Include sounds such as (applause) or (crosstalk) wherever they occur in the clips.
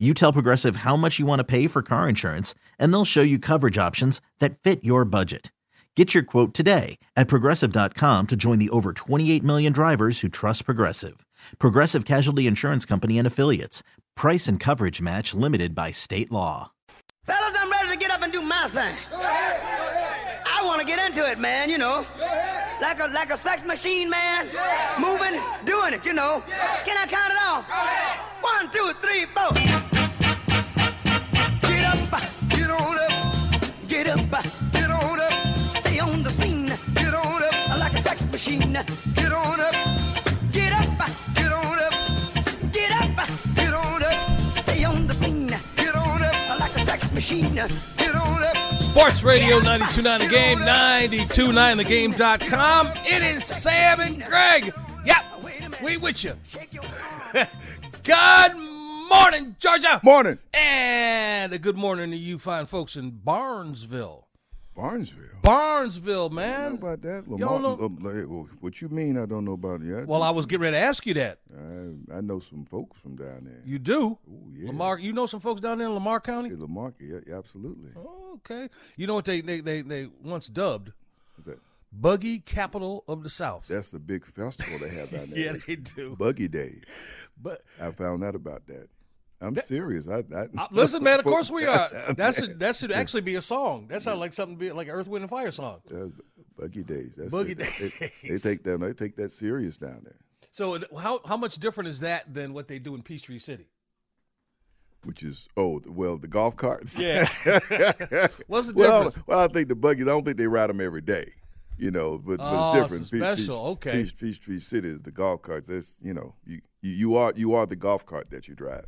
You tell Progressive how much you want to pay for car insurance, and they'll show you coverage options that fit your budget. Get your quote today at progressive.com to join the over 28 million drivers who trust Progressive. Progressive Casualty Insurance Company and Affiliates. Price and coverage match limited by state law. Fellas, I'm ready to get up and do my thing. I want to get into it, man, you know. Like a like a sex machine, man. Moving, doing it, you know. Can I count it off? One, two, three, four. Up, get on up. Stay on the scene, get on up. Like a sex machine, get on up, get up, get on up, get up, get on up. Stay on the scene, get on up. Like a sex machine, get on up. Sports Radio 92.9 The Game, 92.9thegame.com. It is Sam and Greg. Yep, we with you. good (laughs) morning, Georgia. Morning. And a good morning to you fine folks in Barnesville. Barnesville. Barnesville, man. about that. Lamar, know- what you mean? I don't know about it yet. Well, I was getting ready to ask you that. I, I know some folks from down there. You do? Ooh, yeah. Lamar, you know some folks down there in Lamar County? Yeah, Lamar, yeah, yeah, absolutely. Oh, okay. You know what they, they, they, they once dubbed? What's that? Buggy Capital of the South. That's the big festival they have down (laughs) there. yeah, they do. Buggy Day. But I found out about that. I'm serious. I, I Uh, listen, man. Of (laughs) course we are. That's a, that should (laughs) actually be a song. That sounds like something be like an Earth, Wind, and Fire song. That's Buggy Days. That's Buggy it. They- They, take that. They take that serious down there, So how how much different is that than what they do in Peachtree City? which is oh well the golf carts. Yeah. (laughs) What's the difference? well, I think the buggies. I don't think they ride them every day. You know, but, but Oh, it's different. it's special, okay. Peach, Peachtree City is the golf carts. That's you know, you you are you are the golf cart that you drive.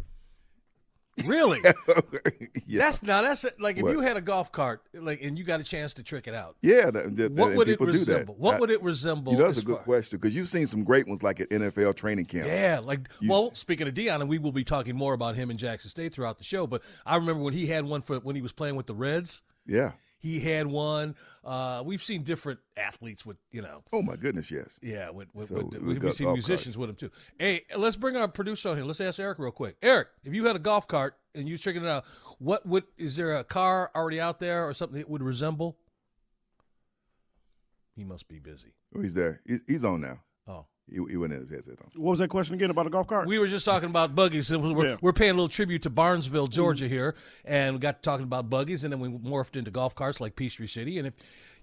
Really? (laughs) yeah. That's now that's like if What? you had a golf cart like and you got a chance to trick it out. yeah. That, that, What would it people do that. resemble? What I- would it resemble? You know, that's a good far- question because you've seen some great ones like at NFL training camp. Yeah, like You- well, speaking of Deion, and we will be talking more about him in Jackson State throughout the show. But I remember when he had one for when he was playing with the Reds. Yeah. He had one. Uh, we've seen different athletes with you know Oh my goodness, yes. Yeah, with, with, So with, we we, got see golf musicians with him too. Hey, let's bring our producer on here. Let's ask Eric real quick. Eric, if you had a golf cart and you was checking it out, what would is there a car already out there or something that would resemble? He must be busy. Oh, he's there. He's, he's on now. He, he went in his headset on. What was that question again about a golf cart? we were just talking about buggies. and We're, Yeah. we're paying a little tribute to Barnesville, mm-hmm. Georgia here, and we got to talking about buggies, and then we morphed into golf carts like Peachtree City. And if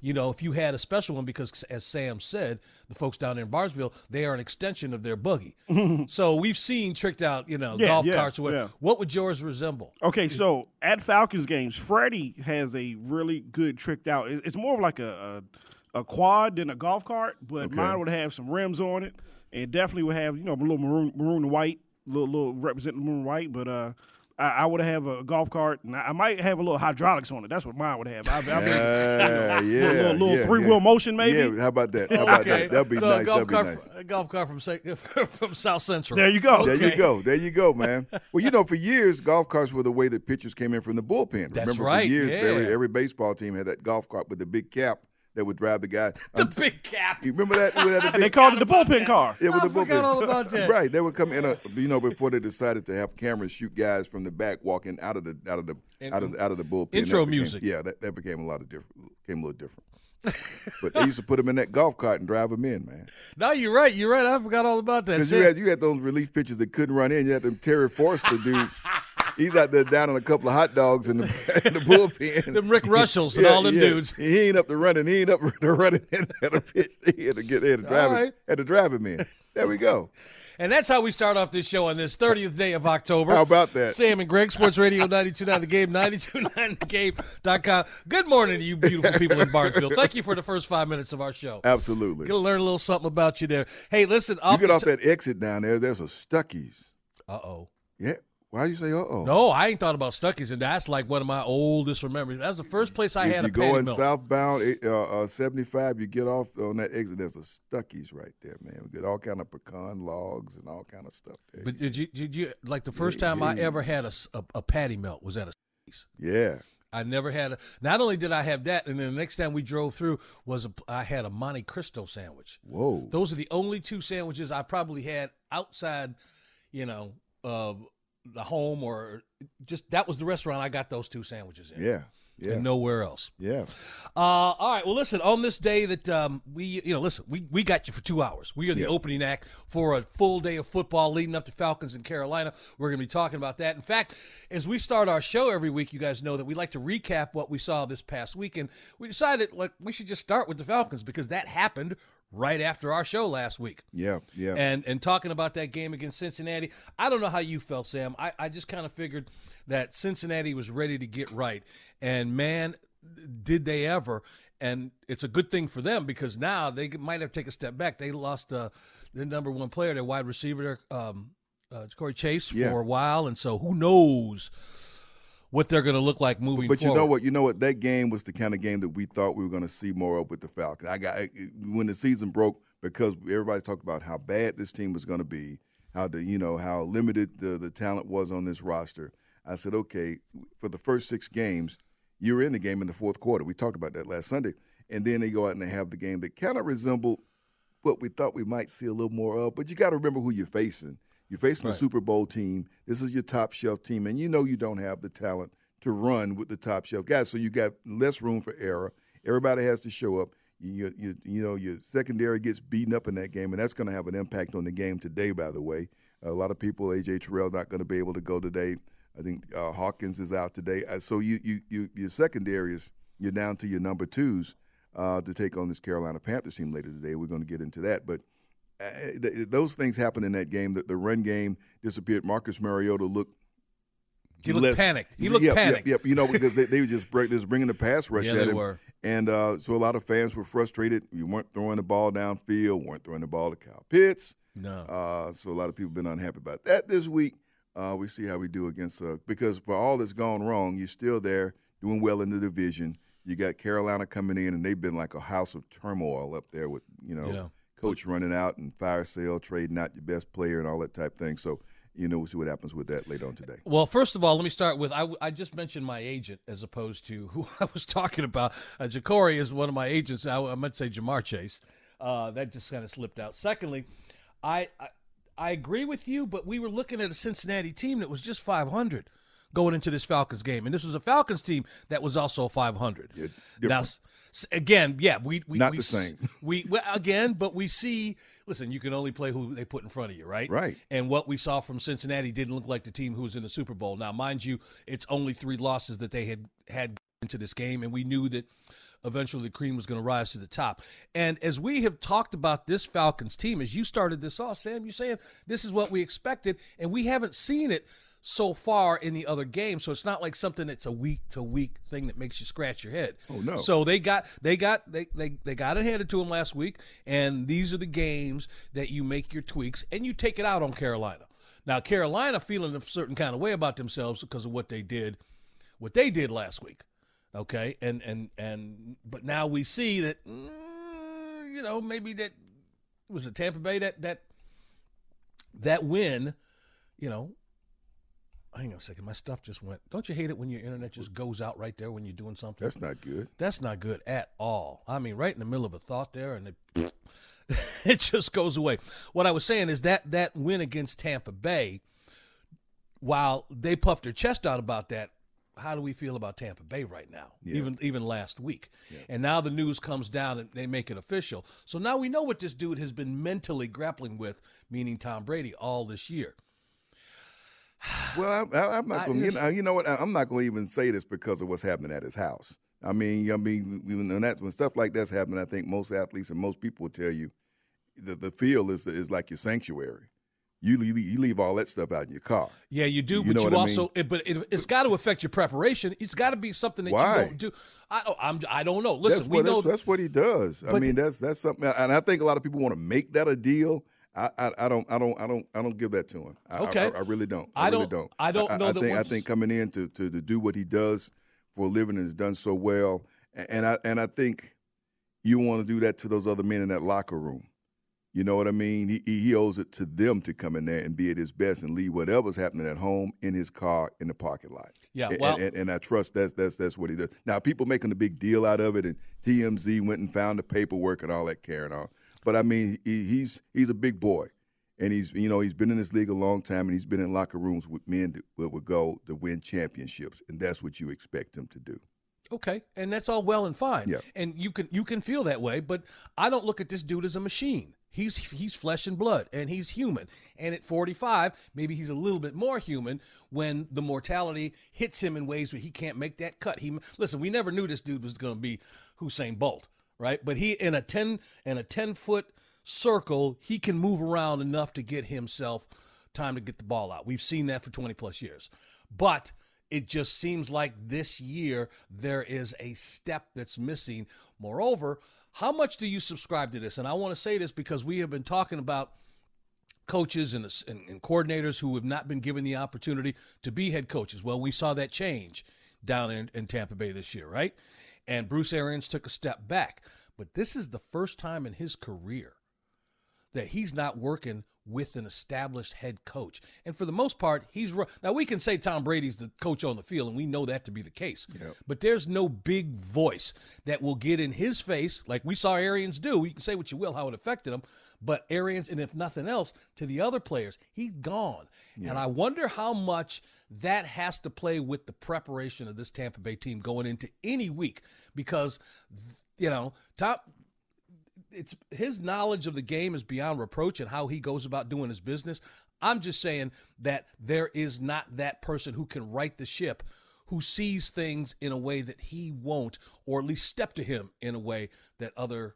you know, if you had a special one, because as Sam said, the folks down there in Barnesville, they are an extension of their buggy. (laughs) so we've seen tricked out, you know, Yeah, golf yeah, carts or whatever. yeah. What would yours resemble? Okay, so at Falcons games, Freddie has a really good tricked out. It's more of like a a, a quad than a golf cart, but Okay. mine would have some rims on it, and definitely would have you know a little maroon maroon and white, little little representing maroon and white. But uh, I, I would have a golf cart, and I, I might have a little hydraulics on it. That's what mine would have. I, I, Yeah, yeah, little, little, little yeah, three yeah. wheel motion maybe. Yeah, how about that? How about okay, that? That'd be so a nice. golf That'd be cart, nice. a golf cart from (laughs) from South Central. There you go. There you go. There you go, man. (laughs) Well, you know, for years, golf carts were the way that pitchers came in from the bullpen. That's Remember, right, for years, yeah. every, every baseball team had that golf cart with the big cap that would drive the guy. (laughs) The Um, big cap. You remember that? With that (laughs) they called it the bullpen car. Yeah, with I the forgot bullpen. all about (laughs) that. Right, they would come in a you know before they decided to have cameras shoot guys from the back walking out of the out of the And- out of the, out of the bullpen. Intro That became- music. Yeah, that, that became a lot of different. Became a little different. but they used to put them in that golf cart and drive them in, man. No, you're right. You're right. I forgot all about that. Because you had you had those relief pitchers that couldn't run in. You had them Terry Forster dudes. He's out there down on a couple of hot dogs in the, (laughs) in the bullpen. Them Rick Russells and all them dudes. He ain't up to running. He ain't up (laughs) to running at a pitch. He had to get had to drive All right. had to drive him in. There we go. And that's how we start off this show on this 30th day of October. How about that? Sam and Greg, Sports Radio 929 The Game, 929thegame.com. Good morning to you beautiful people in Barnesville. Thank you for the first five minutes of our show. Absolutely. Gonna learn a little something about you there. Hey, listen. You get off that exit down there. There's a Stuckey's. Uh oh. Yeah. Why you say uh oh? No, I ain't thought about Stuckey's, and that's like one of my oldest memories. That's the first place I if had you a patty going melt. southbound uh, uh, 75, you get off on that exit. There's a Stuckey's right there, man. We get all kind of pecan logs and all kind of stuff there. But did you did you like the first time I ever had a a patty melt was at a Stuckey's. yeah, I never had a. Not only did I have that, and then the next time we drove through was a, I had a Monte Cristo sandwich. whoa. Those are the only two sandwiches I probably had outside, you know, uh, the home or just that was the restaurant I got those two sandwiches in. yeah, yeah, And nowhere else. yeah. Uh, all right. Well, listen. On this day that um, we, you know, listen, we, we got you for two hours. We are the Yeah. opening act for a full day of football leading up to Falcons in Carolina. We're going to be talking about that. In fact, as we start our show every week, you guys know that we like to recap what we saw this past week, and we decided like we should just start with the Falcons because that happened right after our show last week. Yeah, yeah. And and talking about that game against Cincinnati, I don't know how you felt, Sam. I, I just kind of figured that Cincinnati was ready to get right. And man, did they ever. And it's a good thing for them because now they might have to take a step back. They lost uh, their number one player, their wide receiver, um, uh, Corey Chase, Yeah. for a while. And so who knows what they're going to look like moving forward. But you know what? You know what? That game was the kind of game that we thought we were going to see more of with the Falcons. I got when the season broke because everybody talked about how bad this team was going to be, how the you know how limited the the talent was on this roster. I said, okay, for the first six games, you're in the game in the fourth quarter. We talked about that last Sunday, and then they go out and they have the game that kind of resembled what we thought we might see a little more of. But you got to remember who you're facing. You're facing a Super Bowl team. This is your top shelf team, and you know you don't have the talent to run with the top shelf guys. So you got less room for error. Everybody has to show up. You, you, you know your secondary gets beaten up in that game, and that's going to have an impact on the game today. By the way, a lot of people, AJ Terrell, not going to be able to go today. I think uh, Hawkins is out today. Uh, so you, you, you, your secondary is you're down to your number twos uh, to take on this Carolina Panthers team later today. We're going to get into that, but uh, th- those things happened in that game. That the run game disappeared. Marcus Mariota looked. He looked less- panicked. He looked yep, panicked. Yep, yep. You know (laughs) because they, they were just break, just bringing the pass rush Yeah, at they him, were. and uh, so a lot of fans were frustrated. You weren't throwing the ball downfield, weren't throwing the ball to Kyle Pitts. No. Uh, so a lot of people been unhappy about that this week. Uh, we see how we do against uh, because for all that's gone wrong, you're still there doing well in the division. You got Carolina coming in, and they've been like a house of turmoil up there with you know Yeah. Coach running out and fire sale, trading out your best player, and all that type thing. So you know we'll see what happens with that later on today. Well, first of all, let me start with I, I just mentioned my agent as opposed to who (laughs) I was talking about. Uh, Ja'Cory is one of my agents. I, I to say Ja'Marr Chase. Uh, that just kind of slipped out. Secondly, I, I I agree with you, but we were looking at a Cincinnati team that was just 500 going into this Falcons game, and this was a Falcons team that was also 500. Yeah, now, again, yeah, we we Not we, the same. (laughs) We well, again, but we see. Listen, you can only play who they put in front of you, right? Right. And what we saw from Cincinnati didn't look like the team who was in the Super Bowl. Now, mind you, it's only three losses that they had had into this game, and we knew that eventually the cream was going to rise to the top. And as we have talked about this Falcons team, as you started this off, Sam, you're saying this is what we expected, and we haven't seen it so far in the other games. So it's not like something that's a week to week thing that makes you scratch your head. Oh, no. So they got they got they, they they got it handed to them last week, and these are the games that you make your tweaks and you take it out on Carolina. Now Carolina feeling a certain kind of way about themselves because of what they did, what they did last week. Okay, and and and but now we see that mm, you know maybe that was it Tampa Bay that that that win, you know. Hang on a second, my stuff just went. Don't you hate it when your internet just goes out right there when you're doing something? That's not good. That's not good at all. I mean, right in the middle of a thought there, and it, (laughs) it just goes away. What I was saying is that that win against Tampa Bay, while they puffed their chest out about that, how do we feel about Tampa Bay right now? Even even last week, and now the news comes down and they make it official. So now we know what this dude has been mentally grappling with, meaning Tom Brady, all this year. Well, I, I, I'm not going. You know, you know what? I, I'm not going to even say this because of what's happening at his house. I mean, I mean, when, when that when stuff like that's happening, I think most athletes and most people will tell you that the field is is like your sanctuary. You leave, you leave all that stuff out in your car. Yeah, you do, You but know you what I also, mean? it, but it, it's got to affect your preparation. It's got to be something that Why? you don't do. I don't, I'm, I don't know. Listen, that's we what know. that's, that's what he does. I mean, that's that's something, and I think a lot of people want to make that a deal. I, I, I don't I don't I don't I don't give that to him. I, Okay. I, I really don't. I really don't- don't. I don't know I, that think I think coming in to, to to do what he does for a living and has done so well, and I and I think you want to do that to those other men in that locker room. You know what I mean? He he he owes it to them to come in there and be at his best and leave whatever's happening at home in his car in the parking lot. Yeah, And- well- and, and I trust that's that's that's what he does. Now people making a big deal out of it, and TMZ went and found the paperwork and all that carrying on. But I mean, he, he's he's a big boy, and he's you know he's been in this league a long time, and he's been in locker rooms with men that would go to win championships, and that's what you expect him to do. Okay, and that's all well and fine. Yeah. And you can you can feel that way, but I don't look at this dude as a machine. He's he's flesh and blood, and he's human. And at 45, maybe he's a little bit more human when the mortality hits him in ways where he can't make that cut. He listen, we never knew this dude was going to be Usain Bolt, right? But he in a 10 in a 10 foot circle, he can move around enough to get himself time to get the ball out. We've seen that for 20 plus years. But it just seems like this year there is a step that's missing. Moreover, how much do you subscribe to this? And I want to say this because we have been talking about coaches and, and, and coordinators who have not been given the opportunity to be head coaches. Well, we saw that change down in, in Tampa Bay this year, right? And Bruce Arians took a step back. But this is the first time in his career that he's not working with an established head coach. And for the most part, he's now we can say Tom Brady's the coach on the field, and we know that to be the case. But there's no big voice that will get in his face, like we saw Arians do. You can say what you will how it affected him, but Arians, and if nothing else, to the other players, he's gone. And I wonder how much that has to play with the preparation of this Tampa Bay team going into any week, because you know Tom it's his knowledge of the game is beyond reproach and how he goes about doing his business. I'm just saying that there is not that person who can right the ship who sees things in a way that he won't or at least step to him in a way that other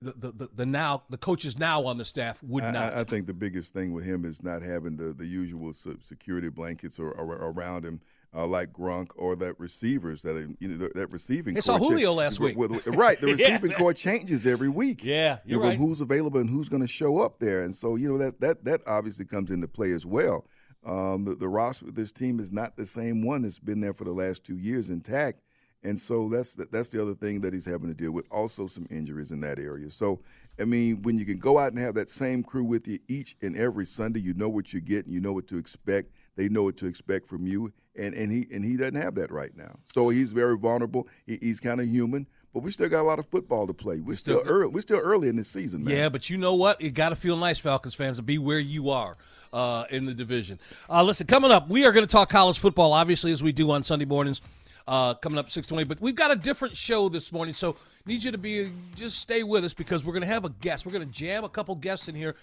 the the, the, the now the coaches now on the staff would I, not. I, I think the biggest thing with him is not having the, the usual security blankets or, or around him. Uh, like Gronk or that receivers that are, you know that receiving. Saw core Julio last week. right, the (laughs) Yeah. receiving corps changes every week. Yeah, you you're know, right. Who's available and who's going to show up there, and so you know that that that obviously comes into play as well. Um, the, the roster of this team is not the same one that's been there for the last two years intact, and so that's the, that's the other thing that he's having to deal with. Also, some injuries in that area. So, I mean, when you can go out and have that same crew with you each and every Sunday, you know what you're getting, you know what to expect. They know what to expect from you, and, and he and he doesn't have that right now. So he's very vulnerable. He, he's kind of human, but we still got a lot of football to play. We're still, still- early. We're still early in this season, man. Yeah, but you know what? It got to feel nice, Falcons fans, to be where you are uh, in the division. Uh, listen, coming up, we are going to talk college football, obviously, as we do on Sunday mornings. Uh, coming up 620 but we've got a different show this morning so need you to be just stay with us because we're going to have a guest we're going to jam a couple guests in here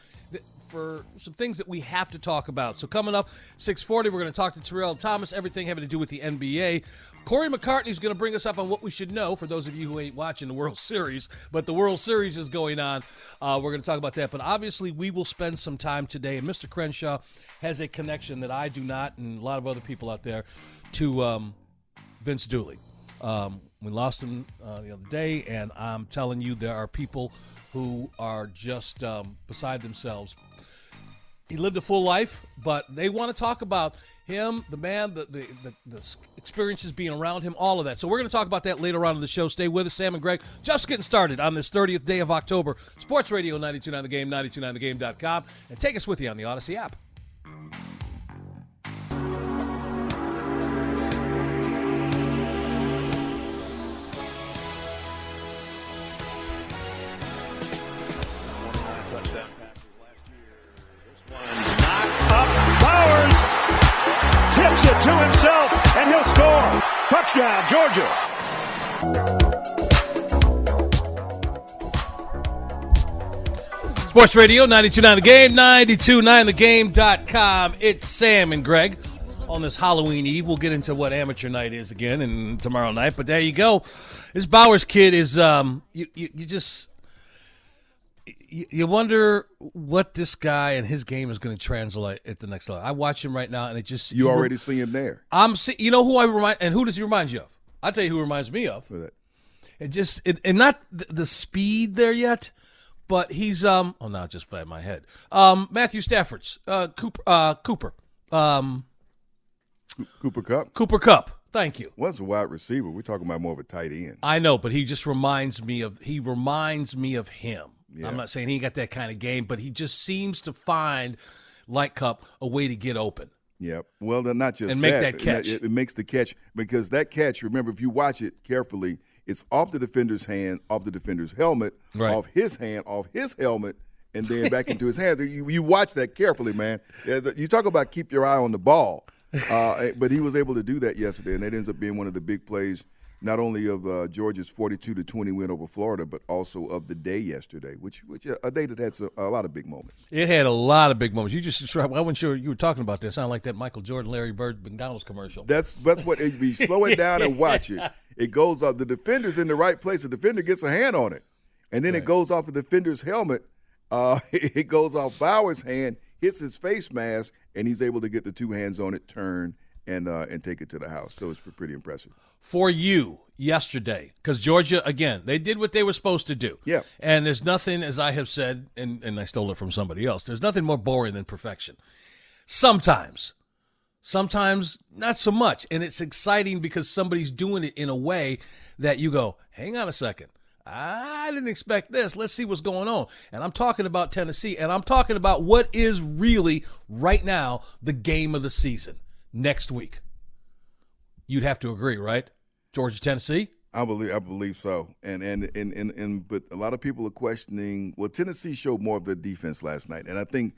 for some things that we have to talk about. So coming up 640 we're going to talk to terrell thomas everything having to do with the nba corey mccartney's going to bring us up on what we should know for those of you who ain't watching the world series but the world series is going on. Uh, we're going to talk about that but obviously we will spend some time today and mr crenshaw has a connection that i do not and a lot of other people out there to um, Vince Dooley. Um, we lost him uh, the other day, and I'm telling you, there are people who are just um, beside themselves. He lived a full life, but they want to talk about him, the man, the, the, the, the experiences being around him, all of that. So we're going to talk about that later on in the show. Stay with us, Sam and Greg. Just getting started on this 30th day of October. Sports Radio 929 The Game, 929thegame.com, and take us with you on the Audacy app. To himself, and he'll score. Touchdown, Georgia. Sports Radio 929 The Game, 929thegame.com. It's Sam and Greg on this Halloween Eve. We'll get into what amateur night is again and tomorrow night, but there you go. This Bowers kid is, um, you, you, you just, you, wonder what this guy and his game is going to translate at the next level. I watch him right now, and it just You already see him there. I'm see, you know who I remind, and who does he remind you of? I'll tell you who reminds me of. It just, it, and not the, the speed there yet, but he's um. Oh, no, it just flat my head. Um, Matthew Stafford's uh Cooper uh Cooper um Cooper Kupp Cooper Kupp. Thank you. was a wide receiver. We're talking about more of a tight end. I know, but he just reminds me of he reminds me of him. Yeah. I'm not saying he got that kind of game, but he just seems to find Light Cup a way to get open. Yeah. Well, not just And make that catch. It, it makes the catch because that catch. Remember, if you watch it carefully, it's off the defender's hand, off the defender's helmet, Right. off his hand, off his helmet, and then back (laughs) into his hands. You, you watch that carefully, man. You talk about keep your eye on the ball. Uh, (laughs) but he was able to do that yesterday, and that ends up being one of the big plays, not only of uh, Georgia's 42 to 20 win over Florida, but also of the day yesterday, which which uh, a day that had some, a lot of big moments. It had a lot of big moments. You just described. I wasn't sure you were talking about this. Sound like that Michael Jordan, Larry Bird, McDonald's commercial. That's that's what if you slow it down and watch it. (laughs) It goes up. The defender's in the right place. The defender gets a hand on it, and then it goes off the defender's helmet. Uh, (laughs) it goes off Bowers' hand, hits his face mask, and he's able to get the two hands on it, turn, and uh, and take it to the house. So it's pretty impressive. For you yesterday because Georgia again they did what they were supposed to do. Yeah. and there's nothing as I have said, and and I stole it from somebody else. There's nothing more boring than perfection. Sometimes, sometimes not so much, and it's exciting because somebody's doing it in a way that you go, hang on a second. I didn't expect this. Let's see what's going on. And I'm talking about Tennessee, and I'm talking about what is really right now the game of the season next week. You'd have to agree, right? Georgia, Tennessee. I believe I believe so. And and, and and and but a lot of people are questioning well Tennessee showed more of their defense last night. And I think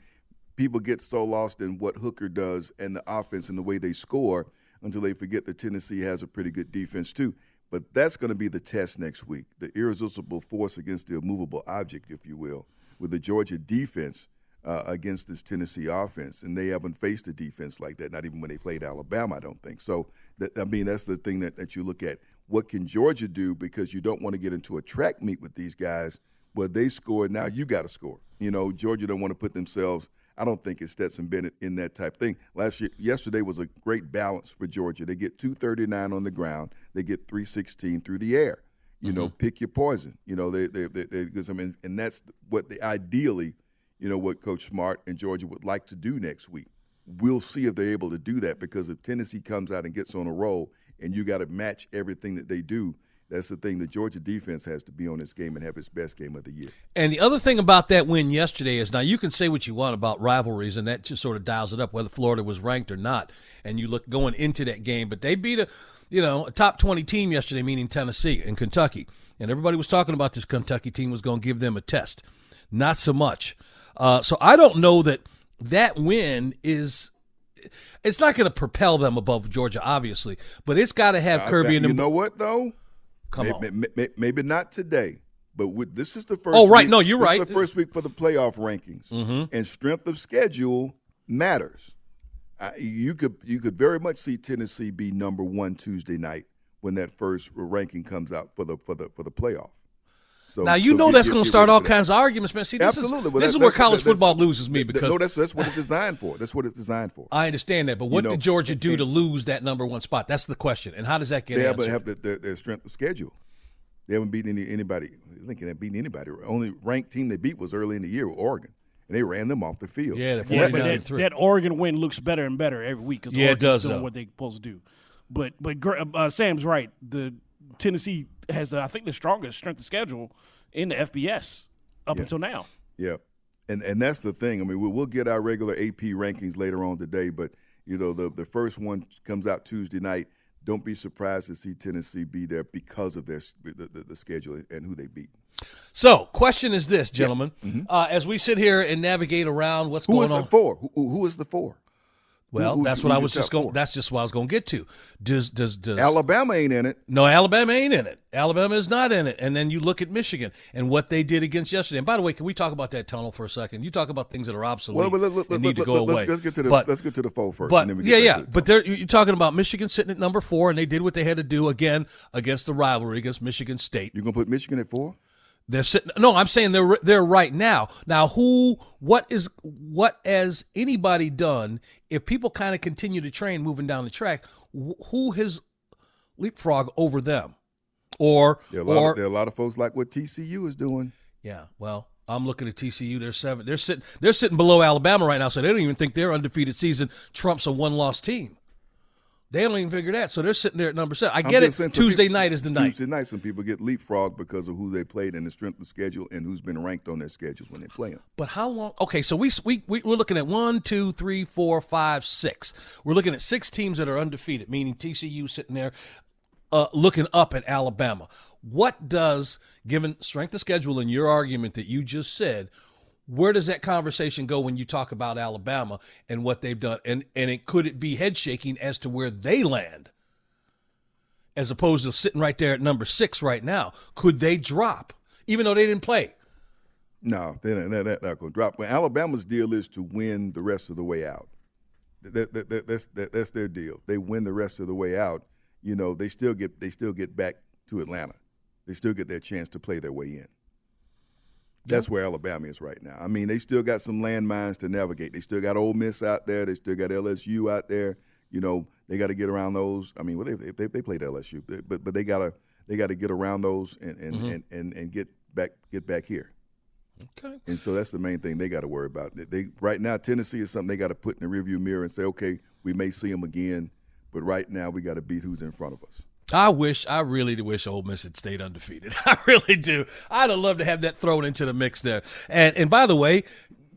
people get so lost in what Hooker does and the offense and the way they score until they forget that Tennessee has a pretty good defense too. But that's going to be the test next week. The irresistible force against the immovable object, if you will, with the Georgia defense uh, against this Tennessee offense, and they haven't faced a defense like that. Not even when they played Alabama, I don't think. So, that, I mean, that's the thing that, that you look at. What can Georgia do? Because you don't want to get into a track meet with these guys where they score. Now you got to score. You know, Georgia don't want to put themselves. I don't think it's Stetson Bennett in that type thing. Last year, yesterday was a great balance for Georgia. They get 239 on the ground. They get 316 through the air. You know, mm-hmm. pick your poison. You know, they they they, they because I mean, and that's what they ideally you know, what Coach Smart and Georgia would like to do next week. We'll see if they're able to do that because if Tennessee comes out and gets on a roll and you got to match everything that they do, that's the thing. The Georgia defense has to be on this game and have its best game of the year. And the other thing about that win yesterday is now you can say what you want about rivalries, and that just sort of dials it up whether Florida was ranked or not. And you look going into that game, but they beat a, you know, a top twenty team yesterday, meaning Tennessee and Kentucky. And everybody was talking about this Kentucky team was going to give them a test. Not so much. Uh, so I don't know that that win is. It's not going to propel them above Georgia, obviously, but it's got to have Kirby I, and you them. know what though? come maybe, on. may- may- maybe not today, but with, this is the first. Oh, right. week- No, you're this right. Mm-hmm. the first week for the playoff rankings, and strength of schedule matters. Uh, you could you could very much see Tennessee be number one Tuesday night when that first ranking comes out for the for the for the playoff. So Now you so know that's going to start all kinds of arguments, man. See, this Absolutely. is Well, this that- is where college that's- football loses me th- th- because no, that's that's what it's designed for. That's what it's designed for. I understand that, but what know, did Georgia do and- to lose that number one spot? That's the question, and how does that get They answered? haven't have the, their, their strength of schedule. They haven't beaten any, anybody. I think they haven't beaten anybody. Only ranked team they beat was early in the year Oregon, and they ran them off the field. Yeah, they're And 49 that- that, Oregon win looks better and better every week because Yeah, it Oregon's does, doing though. what they're supposed to do. But but uh, Sam's right. The Tennessee has, uh, I think, the strongest strength of schedule in the FBS up until now. Yeah, and and that's the thing. I mean, we'll, we'll get our regular AP rankings later on today, but you know, the the first one comes out Tuesday night. Don't be surprised to see Tennessee be there because of their the, the, the schedule and who they beat. so, question is this, gentlemen, uh, as we sit here and navigate around what's Mm-hmm. Who going is the on. four? Who, who who is the four? Well, who's- that's what I was just going. That's just what I was going to get to. Does does does Alabama ain't in it. No, Alabama ain't in it. Alabama is not in it. And then you look at Michigan and what they did against yesterday. And by the way, can we talk about that tunnel for a second? You talk about things that are obsolete Well, but let, let, let, need to go away. Let's, let's get to the But- let's get to the four first. But and then we yeah, yeah. But they're, you're talking about Michigan sitting at number four, and they did what they had to do again against the rivalry against Michigan State. You're gonna put Michigan at four? They're sitting. No, I'm saying they're they're right now. Now, who? What is? What has anybody done? If people kind of continue to train moving down the track, who has leapfrog over them? Or There are, a lot or of, there are a lot of folks like what TCU is doing. yeah, well, I'm looking at TCU. They're seven. They're sitting. They're sitting below Alabama right now, so they don't even think their undefeated season trumps a one-loss team. They don't even figure that, so they're sitting there at number seven. I I'm get it. just saying some Tuesday people- night is the night. Tuesday night, some people get leapfrogged because of who they played and the strength of the schedule and who's been ranked on their schedules when they play them. But how long? Okay, so we, we we we're looking at one, two, three, four, five, six. We're looking at six teams that are undefeated, meaning TCU sitting there, uh, looking up at Alabama. What does, given strength of schedule and your argument that you just said, where does that conversation go when you talk about Alabama and what they've done? And and it could it be head shaking as to where they land, as opposed to sitting right there at number six right now? Could they drop, even though they didn't play? No, they're not, not going to drop. Alabama's deal is to win the rest of the way out. That, that, that, that's that, that's their deal. They win the rest of the way out. You know, they still get they still get back to Atlanta. They still get their chance to play their way in. That's where Alabama is right now. I mean, they still got some landmines to navigate. They still got Ole Miss out there. They still got LSU out there. You know, they got to get around those. I mean, well, they they, they played LSU, but but they gotta they got to get around those and and, mm-hmm. and, and and get back get back here. Okay. And so that's the main thing they got to worry about. They right now Tennessee is something they got to put in the rearview mirror and say, okay, we may see them again, but right now we got to beat who's in front of us. I wish, I really wish Ole Miss had stayed undefeated. (laughs) I really do. I'd have loved to have that thrown into the mix there. And and by the way,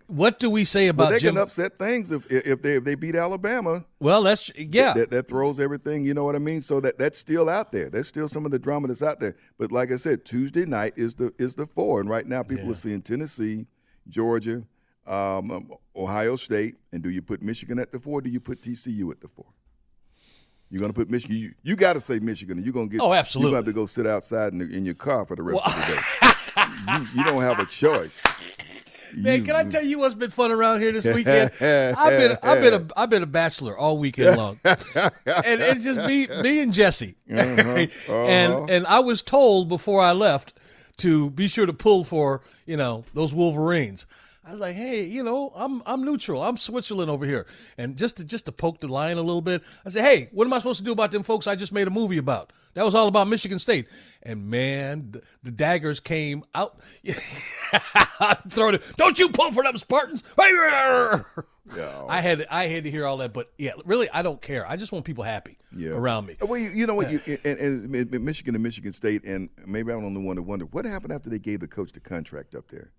what do we say about they Jim? can upset things if if they if they beat Alabama. well, that's yeah. That, that throws everything. You know what I mean? So that that's still out there. That's still some of the drama that's out there. But like I said, Tuesday night is the is the four, and right now people Yeah. are seeing Tennessee, Georgia, um, um, Ohio State, and do you put Michigan at the four? Do you put TCU at the four? You're gonna put Michigan. You, you got to say Michigan. You're gonna get. Oh, absolutely. You're gonna have to go sit outside in, the, in your car for the rest of the day. (laughs) you, you don't have a choice. Man, You- can I tell you what's been fun around here this weekend? I've been (laughs) I've been a I've been a bachelor all weekend long, (laughs) and it's just me me and Jesse, uh-huh, and uh-huh. and I was told before I left to be sure to pull for you know those Wolverines. I was like, hey, you know, I'm I'm neutral. I'm Switzerland over here, and just to just to poke the lion a little bit, I said, hey, what am I supposed to do about them folks I just made a movie about? That was all about Michigan State, and man, the, the daggers came out. (laughs) Throwing it. Don't you pull for them Spartans? (laughs) I had I had to hear all that, but yeah, really, I don't care. I just want people happy yeah. around me. Well, you, you know what? You, (laughs) and, and it's Michigan and Michigan State, and maybe I'm the only one to wonder what happened after they gave the coach the contract up there.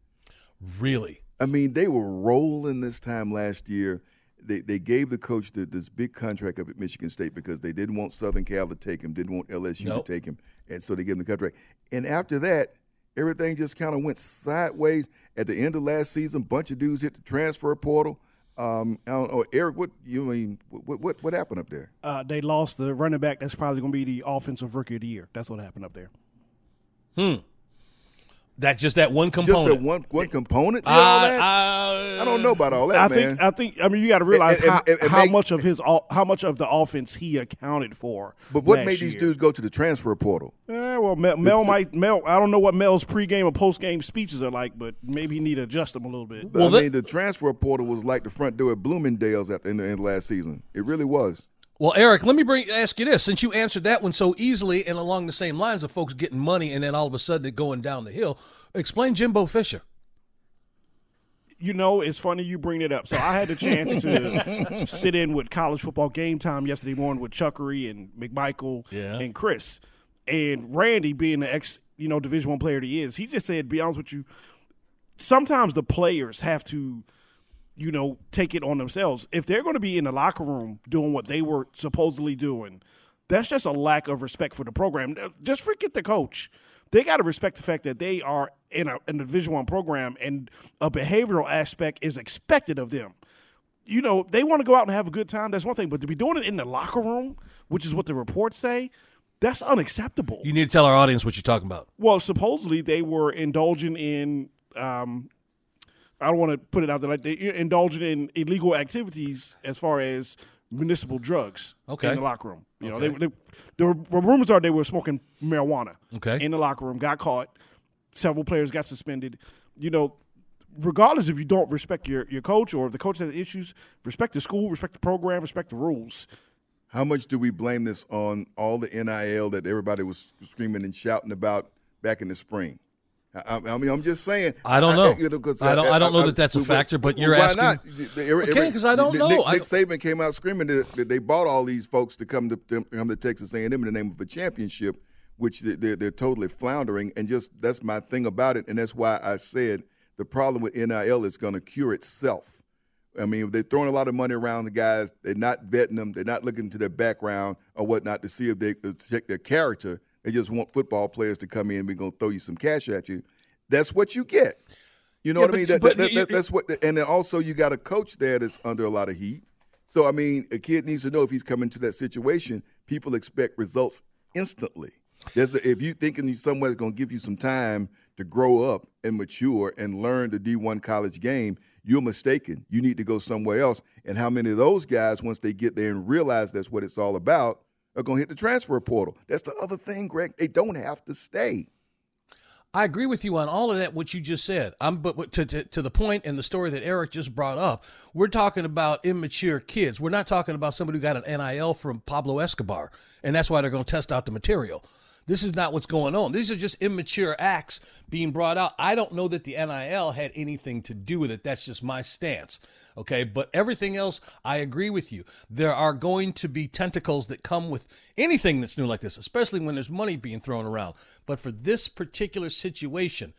Really, I mean, they were rolling this time last year. They they gave the coach the, this big contract up at Michigan State because they didn't want Southern Cal to take him, didn't want LSU Nope. to take him, and so they gave him the contract. And after that, everything just kind of went sideways. At the end of last season, bunch of dudes hit the transfer portal. Um, I don't know, Eric. What you mean? What what what happened up there? Uh, they lost the running back. That's probably going to be the offensive rookie of the year. That's what happened up there. That's just that one component. Just that one one component. did all Uh, that? uh, I don't know about all that, I man. think. I think. I mean, you got to realize And- how, and- and how make- much of his o- how much of the offense he accounted for. but what last made these year. dudes go to the transfer portal? Eh, well, Mel, Mel might Mel. I don't know what Mel's pregame or postgame speeches are like, but maybe he need to adjust them a little bit. Well, I that- mean, the transfer portal was like the front door at Bloomingdale's at the end of the last season. It really was. Well, Eric, let me bring ask you this: since you answered that one so easily and along the same lines of folks getting money and then all of a sudden it going down the hill, explain Jimbo Fisher. You know, it's funny you bring it up. So I had the chance to (laughs) sit in with college football game time yesterday morning with Chuckery and McMichael Yeah. and Chris. And Randy, being the ex, you know, Division One player he is, he just said, "Be honest with you, sometimes the players have to, you know, take it on themselves. If they're going to be in the locker room doing what they were supposedly doing, that's just a lack of respect for the program. Just forget the coach. They got to respect the fact that they are in a, in a Division One program, and a behavioral aspect is expected of them. You know, they want to go out and have a good time. That's one thing, but to be doing it in the locker room, which is what the reports say, that's unacceptable. You need to tell our audience what you're talking about. Well, supposedly they were indulging in. Um, I don't want to put it out there like they're indulging in illegal activities as far as municipal drugs Okay. in the locker room. You know, Okay. they, they, the rumors are they were smoking marijuana Okay. in the locker room. Got caught. Several players got suspended. You know, regardless if you don't respect your, your coach or if the coach has issues, respect the school, respect the program, respect the rules. How much do we blame this on all the NIL that everybody was screaming and shouting about back in the spring? I, I mean, I'm just saying. I don't know. you 'cause I don't- I don't know that that's a factor, but you're why asking- Not? Okay, 'cause I don't Nick- know. Nick, Nick Saban came out screaming that, that they bought all these folks to come to, to come to Texas A&M in the name of a championship, which they- they're, they're totally floundering. And just that's my thing about it, and that's why I said the problem with NIL is going to cure itself. I mean, they're throwing a lot of money around the guys. They're not vetting them. They're not looking into their background or whatnot to see if they to check their character. They just want football players to come in. We're going to throw you some cash at you. That's what you get. You know Yeah, what I mean? but- That, but that- that- that's what. And then also, you got a coach there that's under a lot of heat. So I mean, a kid needs to know if he's coming to that situation, people expect results instantly. A, if you thinking that's going to give you some time to grow up and mature and learn the D1 college game, you're mistaken. You need to go somewhere else. And how many of those guys, once they get there and realize that's what it's all about, are going to hit the transfer portal? That's the other thing, Greg. They don't have to stay. I agree with you on all of that. What you just said. I'm but to, to to the point and the story that Eric just brought up. We're talking about immature kids. We're not talking about somebody who got an NIL from Pablo Escobar, and that's why they're going to test out the material. This is not what's going on. These are just immature acts being brought out. I don't know that the NIL had anything to do with it. That's just my stance. Okay. But everything else, I agree with you. There are going to be tentacles that come with anything that's new like this, especially when there's money being thrown around. But for this particular situation,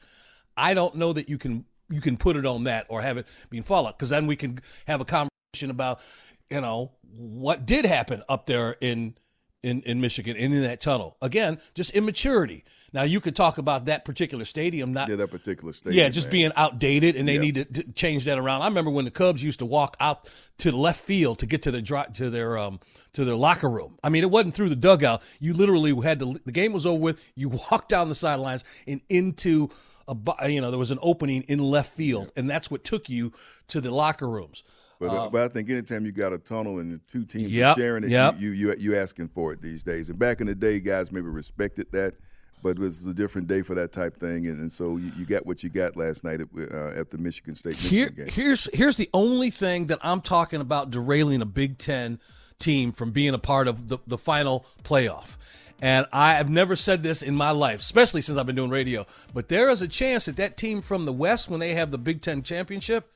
I don't know that you can you can put it on that or have it being followed because then we can have a conversation about you know what did happen up there in in in Michigan and in that tunnel again just immaturity now you could talk about that particular stadium not Yeah, that particular stadium. yeah, just man. being outdated, and they Yeah. need to, to change that around. I remember when the Cubs used to walk out to the left field to get to the dri- to their um to their locker room. I mean, it wasn't through the dugout. You literally had to. The game was over with. You (laughs) walked down the sidelines and into a you know there was an opening in left field, and that's what took you to the locker rooms. But, uh, but I think anytime you got a tunnel and the two teams Yep, are sharing it, yep. you, you you you asking for it these days. And back in the day, guys maybe respected that, but it was a different day for that type thing. And, and so you, you got what you got last night at, uh, at the Michigan State Here, game. here's here's the only thing that I'm talking about derailing a Big Ten team from being a part of the, the final playoff. And I have never said this in my life, especially since I've been doing radio. But there is a chance that that team from the West, when they have the Big Ten championship,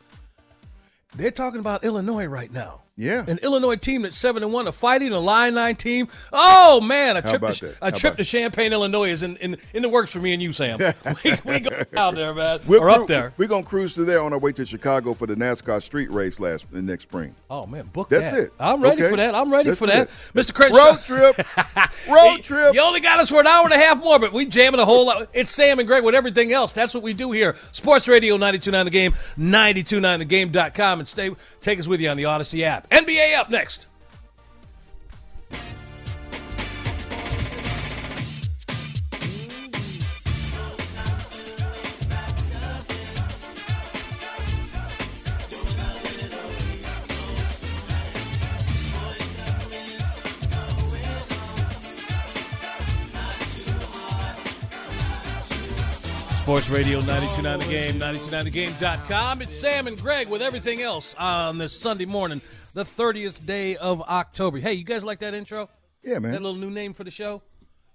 they're talking about Illinois right now. Yeah. an Illinois team that's seven and one, a Fighting Illini team. Oh man, a How trip about to a trip to Champaign, Illinois is in, in in the works for me and you, Sam. (laughs) we, we go out there, man, We're or cru- up there. We're gonna cruise to there on our way to Chicago for the NASCAR street race last the next spring. Oh man, book That's that. it. I'm ready Okay. for that. I'm ready Let's for that, that. Mr. Crenshaw. Road trip, (laughs) road trip. You only got us for an hour and a half more, but we jamming a whole lot. It's Sam and Greg with everything else. That's what we do here. Sports Radio 929 The Game, 929thegame.com, and stay take us with you on the Audacy app. NBA up next. Sports Radio 929 The Game, 929thegame.com. It's Sam and Greg with everything else on this Sunday morning, the 30th day of October. Hey, you guys like that intro? Yeah, man. That little new name for the show?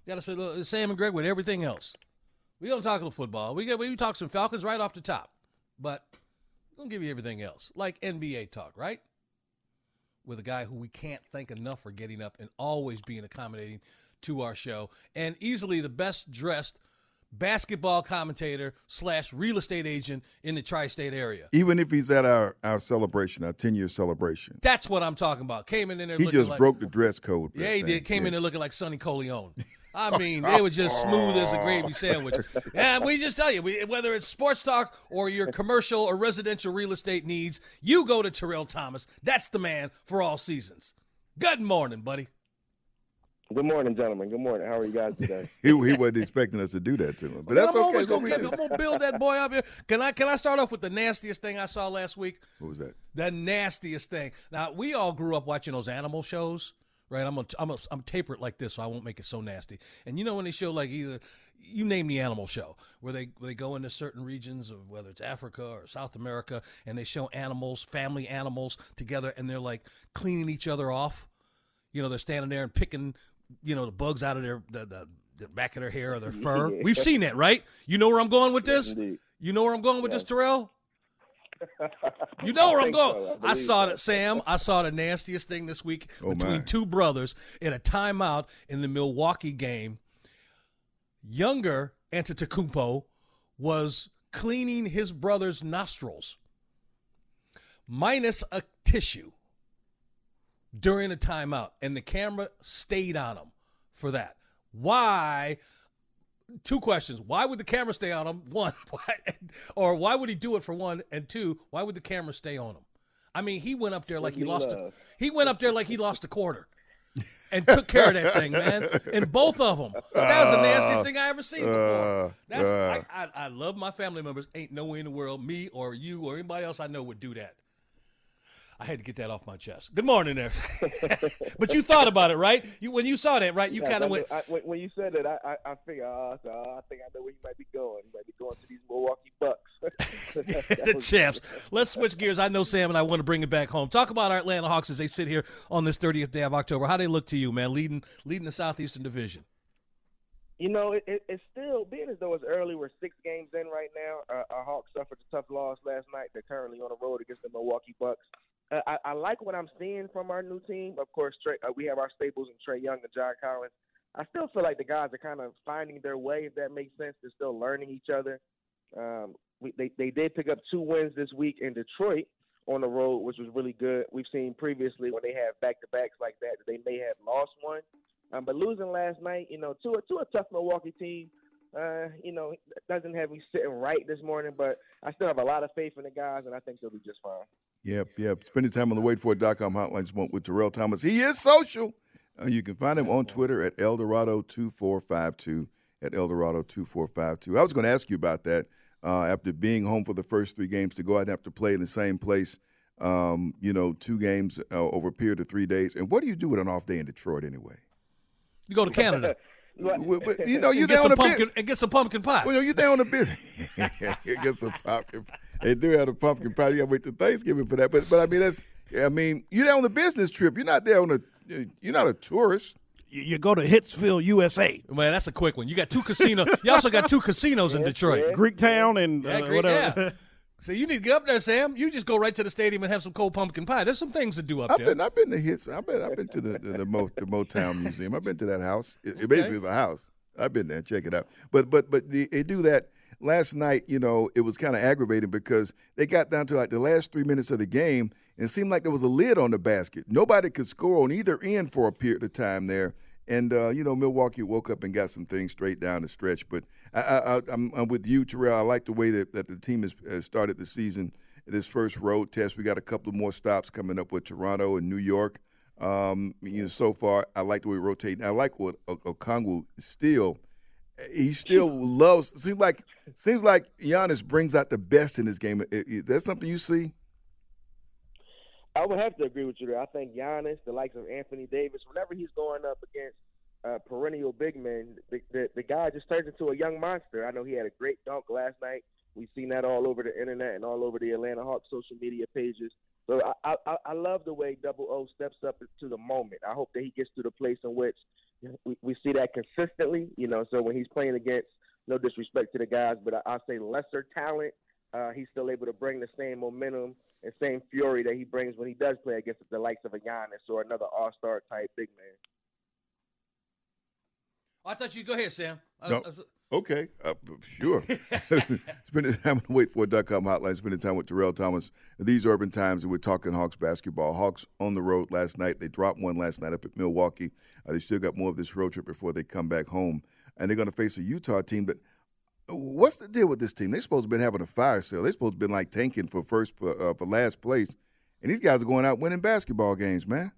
Got us uh, Sam and Greg with everything else. We don't talk a little football. We got we talk some Falcons right off the top, but we're gonna give you everything else, like NBA talk, right? With a guy who we can't thank enough for getting up and always being accommodating to our show, and easily the best dressed basketball commentator slash real estate agent in the tri-state area. Even if he's at our, our celebration, our 10 year celebration, That's what I'm talking about. Came in there he looking just like, broke the dress code. Yeah, he then. did. Came Yeah. in there looking like Sonny Corleone. (laughs) I mean, they were just smooth as a gravy (laughs) sandwich. And we just tell you, we, whether it's sports talk or your commercial or residential real estate needs, you go to Terrell Thomas. That's the man for all seasons. Good morning, buddy. Good morning, gentlemen. Good morning. How are you guys today? (laughs) He, he wasn't expecting us to do that to him, but that's I'm okay. always gonna, we. I'm gonna build that boy up here. Can I? Can I start off with the nastiest thing I saw last week? What was that? The nastiest thing. Now we all grew up watching those animal shows, right? I'm gonna, I'm gonna, I'm taper it like this, so I won't make it so nasty. And you know when they show like either you name the animal show where they where they go into certain regions of whether it's Africa or South America, and they show animals, family animals together, and they're like cleaning each other off. You know, they're standing there and picking, you know, the bugs out of their the, the the back of their hair or their (laughs) fur. We've seen that, right? You know where I'm going with this? indeed. You know where I'm going with this, Terrell? (laughs) You know where I I'm going. so. I I, saw so. it, Sam. I saw the nastiest thing this week Oh, between my. two brothers in a timeout in the Milwaukee game. Younger Antetokounmpo was cleaning his brother's nostrils, minus a tissue, during a timeout, and the camera stayed on him for that. Why? two questions. Why would the camera stay on him? (laughs) One, why, or why would he do it for one? And two, why would the camera stay on him? I mean, he went up there like he lost. A, he went up there like he lost a quarter, and took care of that thing, man. And both of them. That was the nastiest thing I ever seen before. uh, That's uh. I, I, I love my family members. Ain't no way in the world me or you or anybody else I know would do that. I had to get that off my chest. Good morning, there. (laughs) but you thought about it, right? You when you saw that, right? You Yes, kind of went. I, when, you said that, I I, I figured, uh, so, uh, I think I know where you might be going. You might be going to these Milwaukee Bucks. (laughs) (laughs) The champs. Let's switch gears. I know Sam and I want to bring it back home. Talk about our Atlanta Hawks as they sit here on this 30th day of October. How do they look to you, man, leading leading the Southeastern Division. You know, it, it, it's still being as though it's early. We're six games in right now. Uh, our Hawks suffered a tough loss last night. They're currently on the road against the Milwaukee Bucks. Uh, I, I like what I'm seeing from our new team. Of course, Trae, uh, we have our staples in Trae Young and John Collins. I still feel like the guys are kind of finding their way, if that makes sense. They're still learning each other. Um, we, they they did pick up two wins this week in Detroit on the road, which was really good. We've seen previously when they have back to backs like that, that they may have lost one. Um, but losing last night, you know, to a to a tough Milwaukee team, uh, you know, doesn't have me sitting right this morning. But I still have a lot of faith in the guys, and I think they'll be just fine. Yep, yep. Spending time on the waitfor.com hotline spent with Terrell Thomas. He is social. Uh, you can find him on Twitter at Eldorado2452. At Eldorado2452. I was going to ask you about that uh, after being home for the first three games to go out and have to play in the same place, um, you know, two games uh, over a period of three days. And what do you do with an off day in Detroit anyway? You go to Canada (laughs) What- but, you know, you and there get on some the pumpkin bit. and get some pumpkin pie. Well, you there on the business. (laughs) get some pumpkin. (laughs) They do have a pumpkin pie. You got to wait till Thanksgiving for that. But but I mean that's. I mean you're there on a business trip. You're not there on a. You're not a tourist. You, you go to Hitsville, USA, Man, that's a quick one. You got two casinos. you also got two casinos in Detroit. Greektown, and Yeah, uh, great, whatever. (laughs) yeah. So you need to get up there, Sam. You just go right to the stadium and have some cold pumpkin pie. There's some things to do up I've there. been I've been to hits. I've been I've been to the the, the, Mo, the Motown Museum. I've been to that house. It, it basically is a house. I've been there. Check it out. But but but the, they do that. Last night, you know, it was kind of aggravating because they got down to like the last three minutes of the game, and seemed like there was a lid on the basket. Nobody could score on either end for a period of time there. And uh, you know, Milwaukee woke up and got some things straight down the stretch. But I, I'm with you, Terrell. I like the way that, that the team has, has started the season. This first road test, we got a couple of more stops coming up with Toronto and New York. Um, you know, so far, I like the way we rotate. I like what O- Okongwu still. He still loves. Seems like seems like Giannis brings out the best in this game. Is that something you see? I would have to agree with you there. I think Giannis, the likes of Anthony Davis, whenever he's going up against uh, perennial big men, the, the the guy just turns into a young monster. I know he had a great dunk last night. We've seen that all over the internet and all over the Atlanta Hawks social media pages. So I I, I love the way Double O steps up to the moment. I hope that he gets to the place in which we, we see that consistently. You know, so when he's playing against, no disrespect to the guys, but I, I say lesser talent, uh, he's still able to bring the same momentum and same fury that he brings when he does play against the likes of a Giannis or another All Star type big man. I thought you'd go ahead, Sam. I- No. I was- Okay, uh, sure. (laughs) (laughs) spending (laughs) time on the waitfor.com hotline, spending time with Terrell Thomas. These urban times, and we're talking Hawks basketball. Hawks on the road last night. They dropped one last night up at Milwaukee. Uh, they still got more of this road trip before they come back home. And they're going to face a Utah team that. What's the deal with this team? They're supposed to been having a fire sale. They're supposed to been like tanking for first uh, for last place, and these guys are going out winning basketball games, man.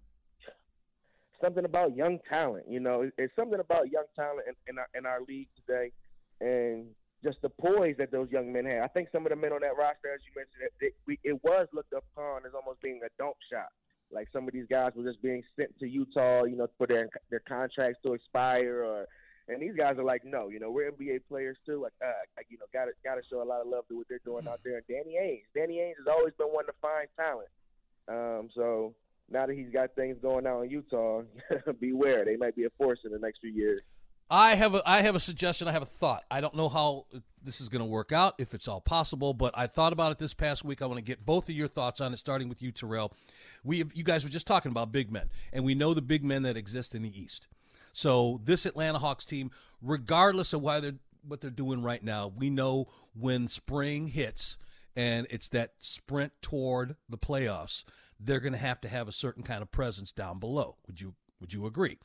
Something about young talent, you know, it's something about young talent in, in our in our league today, and just the poise that those young men have. I think some of the men on that roster, as you mentioned, it, it, we, it was looked upon as almost being a dump shop. Like some of these guys were just being sent to Utah, you know, for their their contracts to expire, or and these guys are like, no, you know, we're NBA players too. Like, uh, like, you know, got to got to show a lot of love to what they're doing out there. And Danny Ainge, Danny Ainge has always been one to find talent. Um, so now that he's got things going on in Utah, (laughs) beware, they might be a force in the next few years. I have a I have a suggestion. I have a thought. I don't know how this is going to work out, if it's all possible, but I thought about it this past week. I want to get both of your thoughts on it, starting with you, Terrell. We you guys were just talking about big men, and we know the big men that exist in the East. So this Atlanta Hawks team, regardless of why they're what they're doing right now, we know when spring hits and it's that sprint toward the playoffs, they're going to have to have a certain kind of presence down below. Would you Would you agree?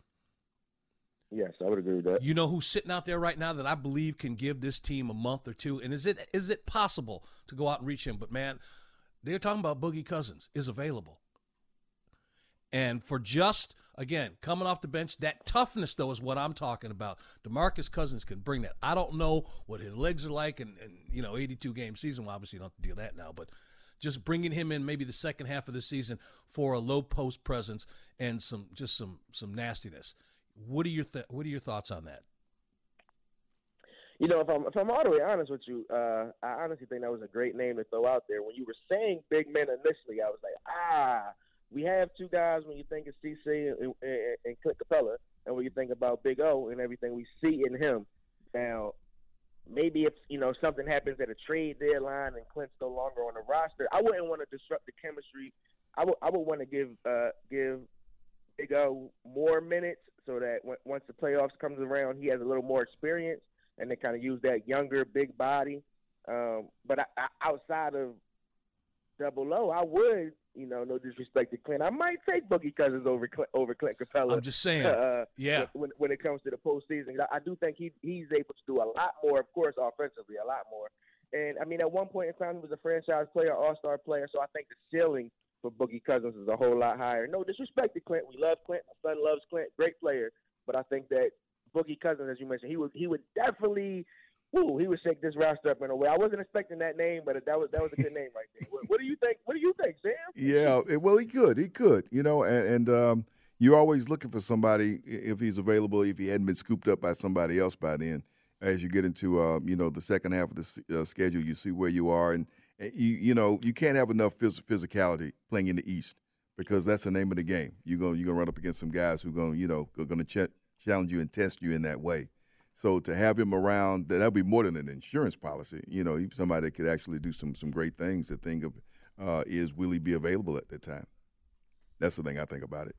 Yes, I would agree with that. You know who's sitting out there right now that I believe can give this team a month or two, and is it is it possible to go out and reach him? But man, they're talking about Boogie Cousins is available, and for just again coming off the bench, that toughness though is what I'm talking about. Demarcus Cousins can bring that. I don't know what his legs are like, and, and you know, 82 game season. Well, obviously, you don't have to do that now, but just bringing him in maybe the second half of the season for a low post presence and some just some some nastiness. What are your th- what are your thoughts on that? You know, if I'm if I'm all the way honest with you, uh, I honestly think that was a great name to throw out there. When you were saying big men initially, I was like, ah, we have two guys when you think of CC and, and, and Clint Capela, and when you think about Big O and everything we see in him. Now, maybe if you know something happens at a trade deadline and Clint's no longer on the roster, I wouldn't want to disrupt the chemistry. I would I would want to give uh, give Big O more minutes so that when, once the playoffs comes around, he has a little more experience and they kind of use that younger big body. Um, but I, I, outside of Double O, I would, you know, no disrespect to Clint, I might take Boogie Cousins over over Clint Capela. I'm just saying, (laughs) uh, yeah. When when it comes to the postseason, I, I do think he he's able to do a lot more. Of course, offensively, a lot more. And I mean, at one point in time, he was a franchise player, All Star player. So I think the ceiling for Boogie Cousins is a whole lot higher. No disrespect to Clint, we love Clint. My son loves Clint, great player. But I think that Boogie Cousins, as you mentioned, he would he would definitely. Ooh, he would shake this roster up in a way. I wasn't expecting that name, but that was that was a good name right there. What, what do you think? What do you think, Sam? Yeah, it- well, he could, he could, you know, and, and um, you're always looking for somebody if he's available. If he hadn't been scooped up by somebody else by then, as you get into uh, you know the second half of the uh, schedule, you see where you are, and you you know you can't have enough phys- physicality playing in the East because that's the name of the game. You're gonna you're gonna run up against some guys who gonna you know are gonna ch- challenge you and test you in that way. So to have him around, that would be more than an insurance policy. You know, somebody that could actually do some some great things. The thing of uh, is, will he be available at that time? That's the thing I think about it.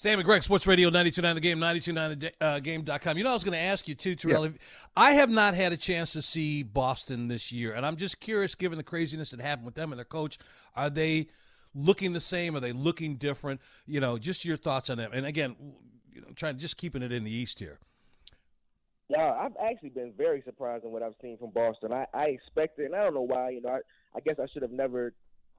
Sam and Greg, Sports Radio 929 The Game, 929thegame.com. Uh, you know, I was going to ask you, too, Terrell. if- I have not had a chance to see Boston this year, and I'm just curious, given the craziness that happened with them and their coach, are they looking the same? Are they looking different? You know, just your thoughts on them. And again, you know, trying just keeping it in the East here. Yeah, I've actually been very surprised in what I've seen from Boston. I, I expected, and I don't know why. You know, I, I guess I should have never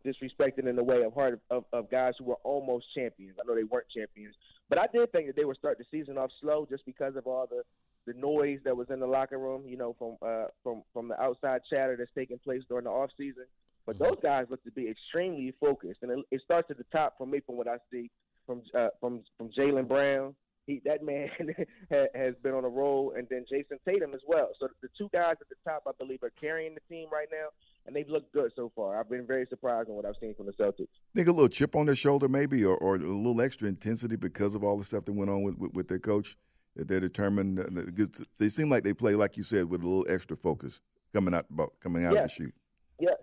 disrespected in the way of heart of, of guys who were almost champions. I know they weren't champions, but I did think that they would start the season off slow just because of all the the noise that was in the locker room. You know, from uh, from from the outside chatter that's taking place during the off season. But those guys look to be extremely focused, and it, it starts at the top for me from what I see from uh, from from Jaylen Brown. He that man (laughs) has been on a roll, and then Jayson Tatum as well. So the two guys at the top, I believe, are carrying the team right now, and they've looked good so far. I've been very surprised on what I've seen from the Celtics. Think a little chip on their shoulder, maybe, or, or a little extra intensity because of all the stuff that went on with, with, with their coach. That they're determined. because They seem like they play, like you said, with a little extra focus coming out coming out of the Yes. shoot. Yes,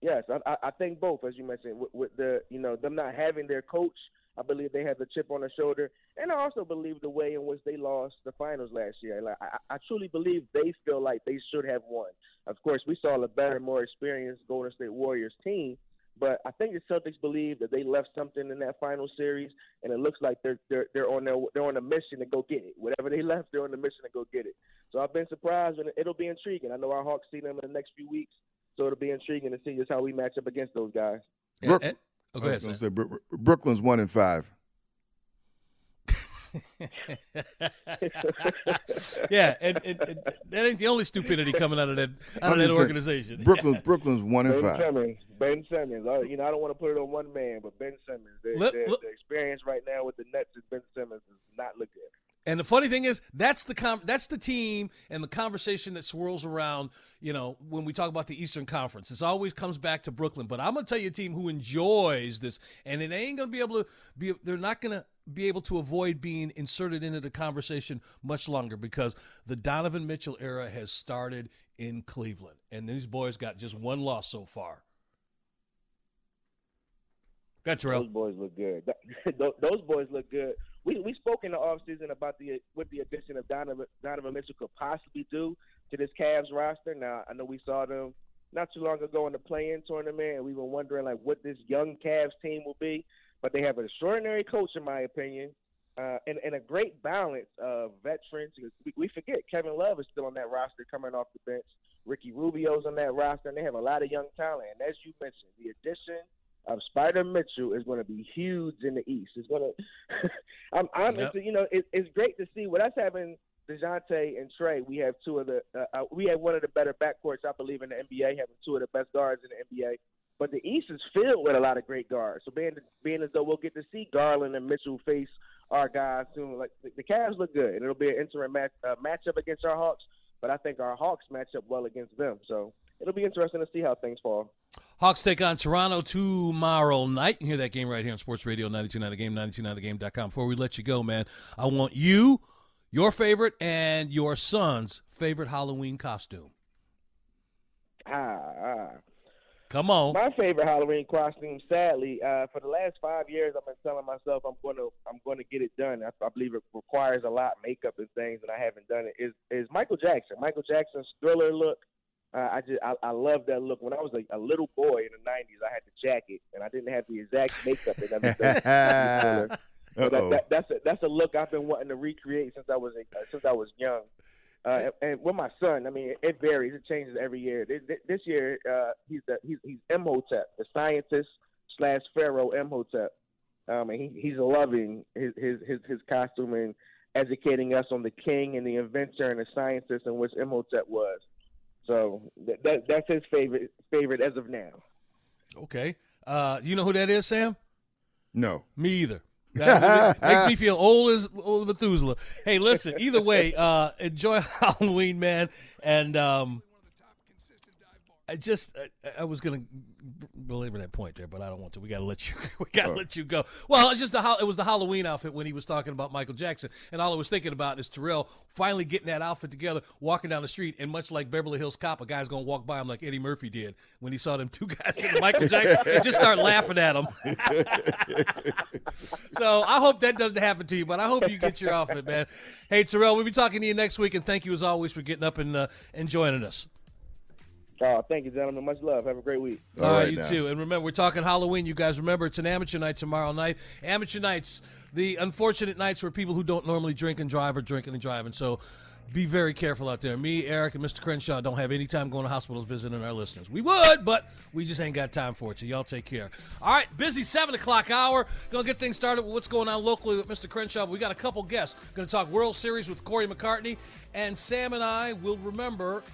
yes, I, I, I think both, as you mentioned, with, with the you know them not having their coach. I believe they have the chip on their shoulder, and I also believe the way in which they lost the finals last year. Like I, I truly believe they feel like they should have won. Of course, we saw a better, more experienced Golden State Warriors team, but I think the Celtics believe that they left something in that final series, and it looks like they're they're they're on their they're on a mission to go get it. Whatever they (laughs) left, they're on a mission to go get it. So I've been surprised, and it'll be intriguing. I know our Hawks see them in the next few weeks, so it'll be intriguing to see just how we match up against those guys. Brook- And- and- oh, go oh, ahead, was gonna Sam. say, Brooklyn's one and five. (laughs) yeah, and, and, and that ain't the only stupidity coming out of that out of that just saying, organization. Brooklyn, Brooklyn's one and Ben five. Simmons, Ben Simmons. Uh, you know, I don't want to put it on one man, but Ben Simmons. The, Look- the, look- the experience right now with the Nets is Ben Simmons is not looking. good. And the funny thing is, that's the com- that's the team and the conversation that swirls around. You know, when we talk about the Eastern Conference, it always comes back to Brooklyn. But I'm gonna tell you a team who enjoys this, and it ain't gonna be able to be. They're not gonna be able to avoid being inserted into the conversation much longer because the Donovan Mitchell era has started in Cleveland, and these boys got just one loss so far. Got Terrell. Those boys look good. (laughs) Those boys look good. We we spoke in the offseason about the what the addition of Donovan, Donovan Mitchell could possibly do to this Cavs roster. Now I know we saw them not too long ago in the play-in tournament, and we were wondering like what this young Cavs team will be. But they have an extraordinary coach, in my opinion, uh, and, and a great balance of veterans. We, we forget Kevin Love is still on that roster, coming off the bench. Ricky Rubio's on that roster, and they have a lot of young talent. And as you mentioned, the addition of Spider Mitchell is going to be huge in the East. It's going (laughs) to. I'm, I'm yep. you know, it, it's great to see. What us having Dejounte and Trae. we have two of the. Uh, uh, we have one of the better backcourts, I believe, in the NBA. Having two of the best guards in the NBA. But the East is filled with a lot of great guards. So being being as though we'll get to see Garland and Mitchell face our guys soon, like the, the Cavs look good, and it'll be an interim match uh, matchup against our Hawks. But I think our Hawks match up well against them. So it'll be interesting to see how things fall. Hawks take on Toronto tomorrow night. You hear that game right here on Sports Radio 929 The Game, 929thegame.com. Before we let you go, man, I want you, your favorite, and your son's favorite Halloween costume. Ah, ah. Come on. My favorite Halloween costume, sadly, uh, for the last five years, I've been telling myself I'm going to I'm going to get it done. I, I believe it requires a lot of makeup and things, and I haven't done it. Is is Michael Jackson? Michael Jackson's Thriller look. Uh, I just I, I love that look. When I was a, a little boy in the '90s, I had the jacket, and I didn't have the exact makeup and everything. (laughs) that, that, that's a, that's a look I've been wanting to recreate since I was uh, since I was young. Uh, and, with my son, I mean, it varies. It changes every year. This, this year, uh, he's the he's he's Imhotep, the scientist slash pharaoh Imhotep. Um, and he, he's loving his, his his his costume and educating us on the king and the inventor and the scientist in which Imhotep was. So that, that that's his favorite favorite as of now. Okay. Uh, you know who that is, Sam? No. Me either. That (laughs) makes me feel old as old Methuselah. Hey, listen. Either way, uh, enjoy (laughs) Halloween, man, and um, I just I, I was gonna belabor that point there, but I don't want to. We gotta let you (laughs) we gotta oh. let you go. Well, it's just the it was the Halloween outfit when he was talking about Michael Jackson, and all I was thinking about is Terrell finally getting that outfit together, walking down the street, and much like Beverly Hills Cop, a guy's gonna walk by him like Eddie Murphy did when he saw them two (laughs) guys in Michael Jackson and just start laughing at him. (laughs) so I hope that doesn't happen to you, but I hope you get your outfit, man. Hey Terrell, we'll be talking to you next week, and thank you as always for getting up and uh, and joining us. Oh, thank you, gentlemen. Much love. Have a great week. All, All right, right, you now. too. And remember, we're talking Halloween. You guys remember it's an amateur night tomorrow night. Amateur nights, the unfortunate nights where people who don't normally drink and drive are drinking and driving. So be very careful out there. Me, Eric, and Mr. Crenshaw don't have any time going to hospitals visiting our listeners. We would, but we just ain't got time for it. So y'all take care. All right, busy seven o'clock hour. Gonna get things started with what's going on locally with Mr. Crenshaw. We got a couple guests. Gonna talk World Series with Corey McCartney, and Sam and I will remember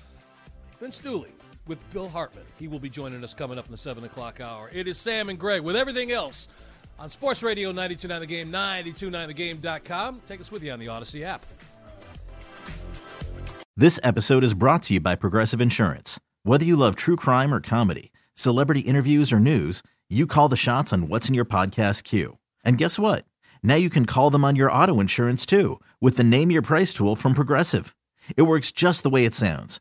Vince Dooley with Bill Hartman. He will be joining us coming up in the 7 o'clock hour. It is Sam and Greg with everything else on Sports Radio 929 The Game, 929thegame.com. Take us with you on the Audacy app. This episode is brought to you by Progressive Insurance. Whether you love true crime or comedy, celebrity interviews or news, you call the shots on what's in your podcast queue. And guess what? Now you can call them on your auto insurance too with the Name Your Price tool from Progressive. It works just the way it sounds